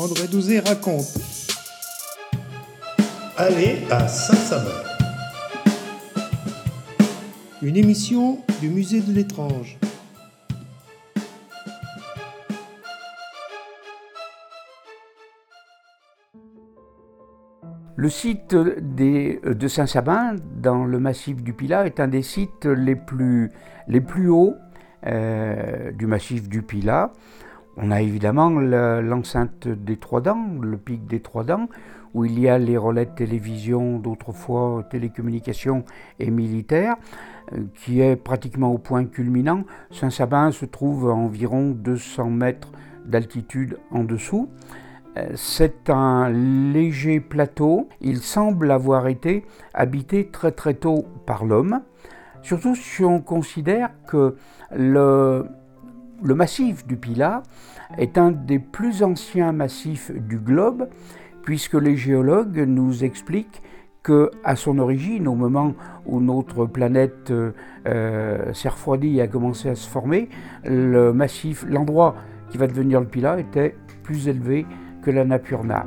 André Douzé raconte. Allez à Saint-Sabin. Une émission du musée de l'étrange. Le site de Saint-Sabin, dans le massif du Pilat, est un des sites les plus, les plus hauts euh, du massif du Pilat. On a évidemment l'enceinte des Trois Dents, le pic des Trois Dents, où il y a les relais de télévision d'autrefois télécommunications et militaires, euh, qui est pratiquement au point culminant. Saint-Sabin se trouve à environ 200 mètres d'altitude en dessous. Euh, c'est un léger plateau. Il semble avoir été habité très très tôt par l'homme, surtout si on considère que le, massif du Pilat est un des plus anciens massifs du globe, puisque les géologues nous expliquent que à son origine, au moment où notre planète euh, s'est refroidie et a commencé à se former, le massif, l'endroit qui va devenir le Pilat était plus élevé que la Napurna.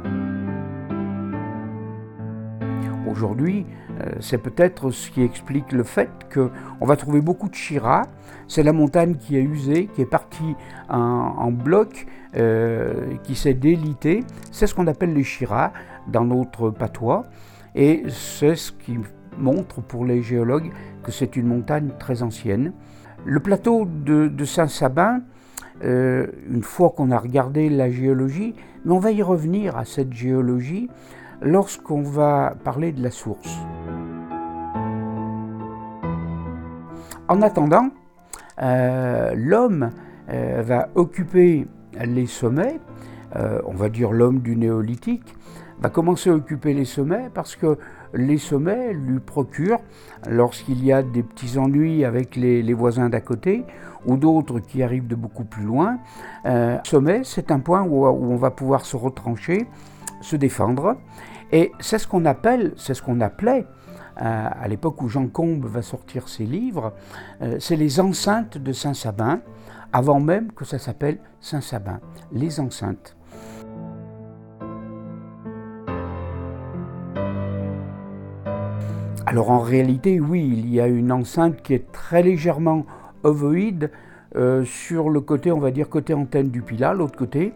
Aujourd'hui, c'est peut-être ce qui explique le fait qu'on va trouver beaucoup de Chira. C'est la montagne qui est usée, qui est partie en, bloc, euh, qui s'est délitée. C'est ce qu'on appelle les Chira dans notre patois. Et c'est ce qui montre pour les géologues que c'est une montagne très ancienne. Le plateau de Saint-Sabin euh, une fois qu'on a regardé la géologie, mais on va y revenir à cette géologie lorsqu'on va parler de la source. En attendant, euh, l'homme euh, va occuper les sommets, on va dire l'homme du néolithique, va commencer à occuper les sommets parce que les sommets lui procurent, lorsqu'il y a des petits ennuis avec les, voisins d'à côté ou d'autres qui arrivent de beaucoup plus loin, euh, sommet, c'est un point où, on va pouvoir se retrancher, se défendre. Et c'est ce qu'on appelle, c'est ce qu'on appelait euh, à l'époque où Jean Combe va sortir ses livres, euh, c'est les enceintes de Saint-Sabin, avant même que ça s'appelle Saint-Sabin, les enceintes. Alors en réalité, oui, il y a une enceinte qui est très légèrement ovoïde euh, sur le côté, on va dire, côté antenne du Pilat. L'autre côté,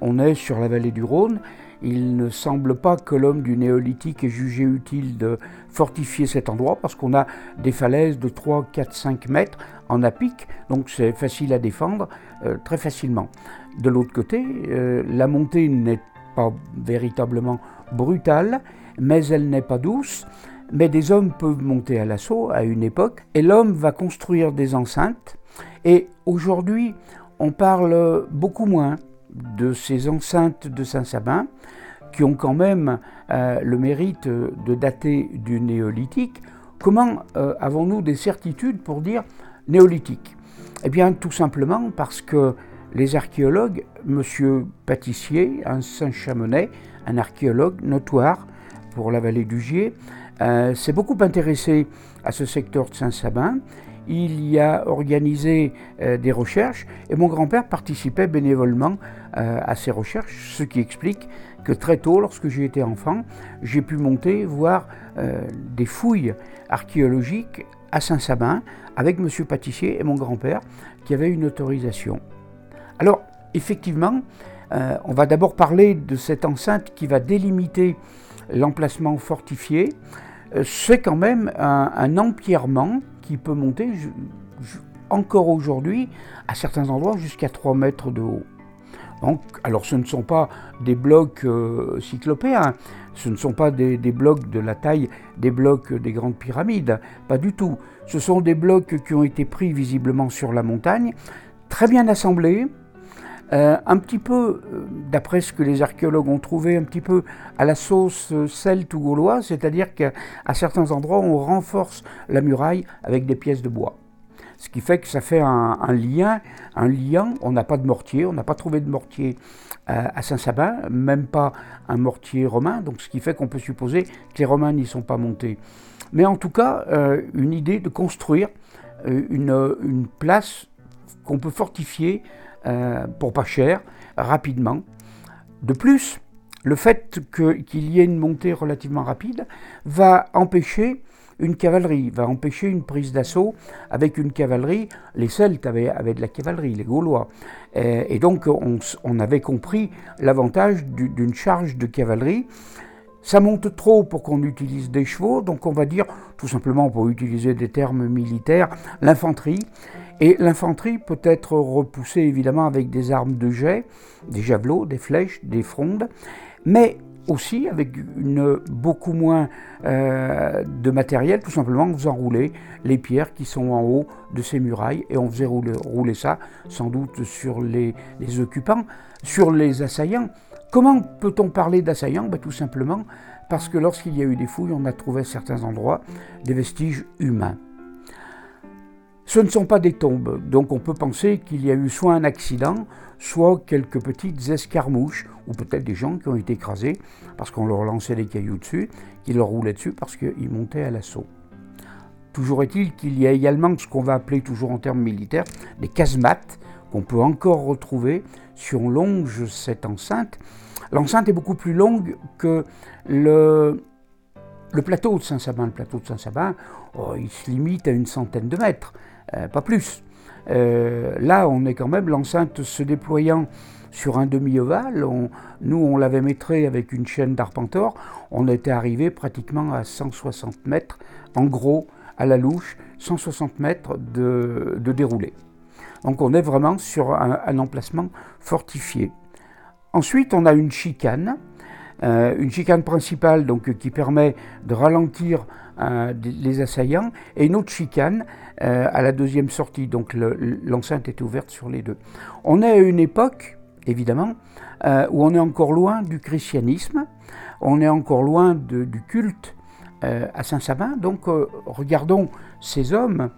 on est sur la vallée du Rhône. Il ne semble pas que l'homme du néolithique ait jugé utile de fortifier cet endroit parce qu'on a des falaises de 3, 4, 5 mètres en apic, donc c'est facile à défendre euh, très facilement. De l'autre côté, euh, la montée n'est pas véritablement brutale, mais elle n'est pas douce. Mais des hommes peuvent monter à l'assaut à une époque, et l'homme va construire des enceintes. Et aujourd'hui, on parle beaucoup moins de ces enceintes de Saint-Sabin, qui ont quand même euh, le mérite de dater du néolithique. Comment euh, avons-nous des certitudes pour dire néolithique? Eh bien, tout simplement parce que les archéologues, M. Pâtissier, un Saint-Chamonais, un archéologue notoire pour la vallée du Gier, euh, s'est beaucoup intéressé à ce secteur de Saint-Sabin. Il y a organisé euh, des recherches et mon grand-père participait bénévolement euh, à ces recherches, ce qui explique que très tôt, lorsque j'ai été enfant, j'ai pu monter voir des fouilles archéologiques à Saint-Sabin avec M. Pâtissier et mon grand-père qui avaient une autorisation. Alors, effectivement, on va d'abord parler de cette enceinte qui va délimiter l'emplacement fortifié. Euh, c'est quand même un, empierrement peut monter encore aujourd'hui à certains endroits jusqu'à 3 mètres de haut. Donc, alors ce ne sont pas des blocs euh, cyclopéens, ce ne sont pas des, blocs de la taille des blocs des grandes pyramides, pas du tout. Ce sont des blocs qui ont été pris visiblement sur la montagne, très bien assemblés, euh, un petit peu, euh, d'après ce que les archéologues ont trouvé, un petit peu à la sauce celte ou gauloise, c'est-à-dire qu'à certains endroits, on renforce la muraille avec des pièces de bois. Ce qui fait que ça fait un, lien, un lien. On n'a pas de mortier, on n'a pas trouvé de mortier euh, à Saint-Sabin, même pas un mortier romain, donc ce qui fait qu'on peut supposer que les Romains n'y sont pas montés. Mais en tout cas, une idée de construire une place qu'on peut fortifier euh, pour pas cher, rapidement. De plus, le fait qu'il y ait une montée relativement rapide va empêcher une cavalerie, va empêcher une prise d'assaut avec une cavalerie. Les Celtes avaient, de la cavalerie, les Gaulois. Et, donc on, avait compris l'avantage d'une charge de cavalerie. Ça monte trop pour qu'on utilise des chevaux, donc on va dire, tout simplement pour utiliser des termes militaires, l'infanterie. Et l'infanterie peut être repoussée évidemment avec des armes de jet, des javelots, des flèches, des frondes, mais aussi avec beaucoup moins euh, de matériel, tout simplement en faisant rouler les pierres qui sont en haut de ces murailles, et on faisait rouler, ça sans doute sur les, occupants, sur les assaillants. Comment peut-on parler d'assaillants? Ben, Tout simplement parce que lorsqu'il y a eu des fouilles, on a trouvé à certains endroits des vestiges humains. Ce ne sont pas des tombes, donc on peut penser qu'il y a eu soit un accident, soit quelques petites escarmouches, ou peut-être des gens qui ont été écrasés parce qu'on leur lançait des cailloux dessus, qui leur roulaient dessus parce qu'ils montaient à l'assaut. Toujours est-il qu'il y a également ce qu'on va appeler toujours en termes militaires des casemates qu'on peut encore retrouver si on longe cette enceinte. L'enceinte est beaucoup plus longue que le, plateau de Saint-Sabin. Le plateau de Saint-Sabin, oh, il se limite à une centaine de mètres. Euh, pas plus. Euh, là, on est quand même l'enceinte se déployant sur un demi-ovale. nous, on l'avait maîtrisé avec une chaîne d'Arpentor. On était arrivé pratiquement à 160 mètres, en gros, à la louche, 160 mètres de, déroulé. Donc on est vraiment sur un, emplacement fortifié. Ensuite, on a une chicane, euh, une chicane principale donc, qui permet de ralentir les assaillants, et une autre chicane euh, à la deuxième sortie. Donc l'enceinte est ouverte sur les deux. On est à une époque, évidemment, euh, où on est encore loin du christianisme, on est encore loin du culte euh, à Saint-Sabin. Donc regardons ces hommes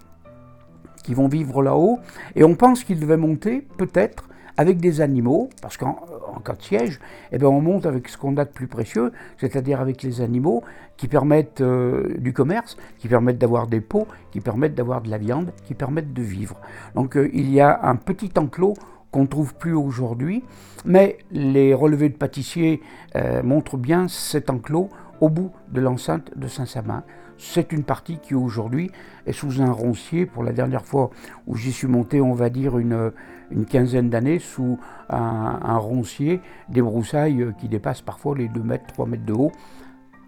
qui vont vivre là-haut, et on pense qu'ils devaient monter peut-être avec des animaux, parce qu'en cas de siège, eh bien, on monte avec ce qu'on a de plus précieux, c'est-à-dire avec les animaux qui permettent euh, du commerce, qui permettent d'avoir des pots, qui permettent d'avoir de la viande, qui permettent de vivre. Donc euh, il y a un petit enclos qu'on ne trouve plus aujourd'hui, mais les relevés de pâtissiers euh, montrent bien cet enclos au bout de l'enceinte de Saint-Sabin. C'est une partie qui aujourd'hui est sous un roncier. Pour la dernière fois où j'y suis monté, on va dire une, une quinzaine d'années, sous un, roncier, des broussailles qui dépassent parfois les 2 mètres, 3 mètres de haut.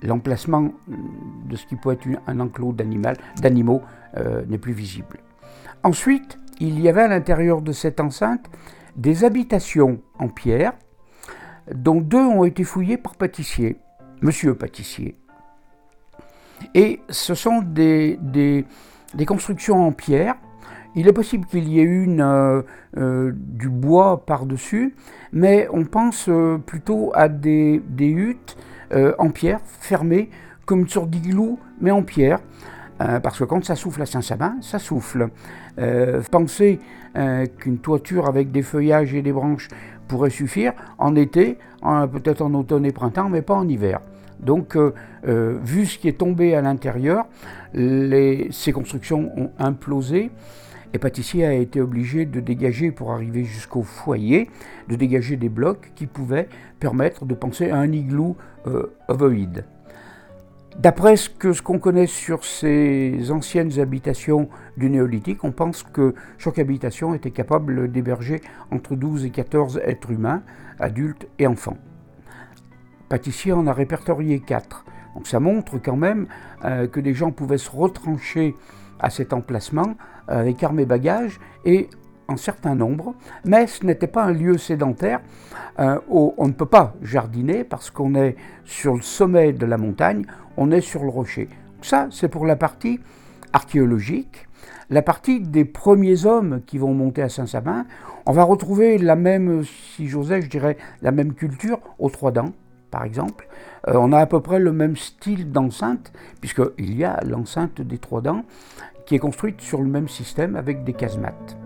L'emplacement de ce qui peut être un enclos d'animaux euh, n'est plus visible. Ensuite, il y avait à l'intérieur de cette enceinte des habitations en pierre, dont deux ont été fouillées par pâtissier, monsieur pâtissier. Et ce sont des, constructions en pierre. Il est possible qu'il y ait une euh, euh, du bois par-dessus, mais on pense euh, plutôt à des, des huttes en pierre, fermées, comme une sorte d'igloo, mais en pierre. parce que quand ça souffle à Saint-Sabin, ça souffle. pensez qu'une toiture avec des feuillages et des branches pourrait suffire en été, peut-être en automne et printemps, mais pas en hiver. Donc, vu ce qui est tombé à l'intérieur, ces constructions ont implosé et Pâtissier a été obligé de dégager, pour arriver jusqu'au foyer, de dégager des blocs qui pouvaient permettre de penser à un igloo euh, ovoïde. D'après ce qu'on ce connaît sur ces anciennes habitations du néolithique, on pense que chaque habitation était capable d'héberger entre 12 et 14 êtres humains, adultes et enfants pâtissier en a répertorié quatre. Donc ça montre quand même euh, que des gens pouvaient se retrancher à cet emplacement avec armes et bagages et en certain nombre, mais ce n'était pas un lieu sédentaire euh, où on ne peut pas jardiner parce qu'on est sur le sommet de la montagne, on est sur le rocher. ça, c'est pour la partie archéologique. La partie des premiers hommes qui vont monter à Saint-Sabin, on va retrouver la même, si j'osais, je dirais, la même culture aux Trois Dents par exemple, euh, on a à peu près le même style d'enceinte, puisqu'il y a l'enceinte des trois dents qui est construite sur le même système avec des casemates.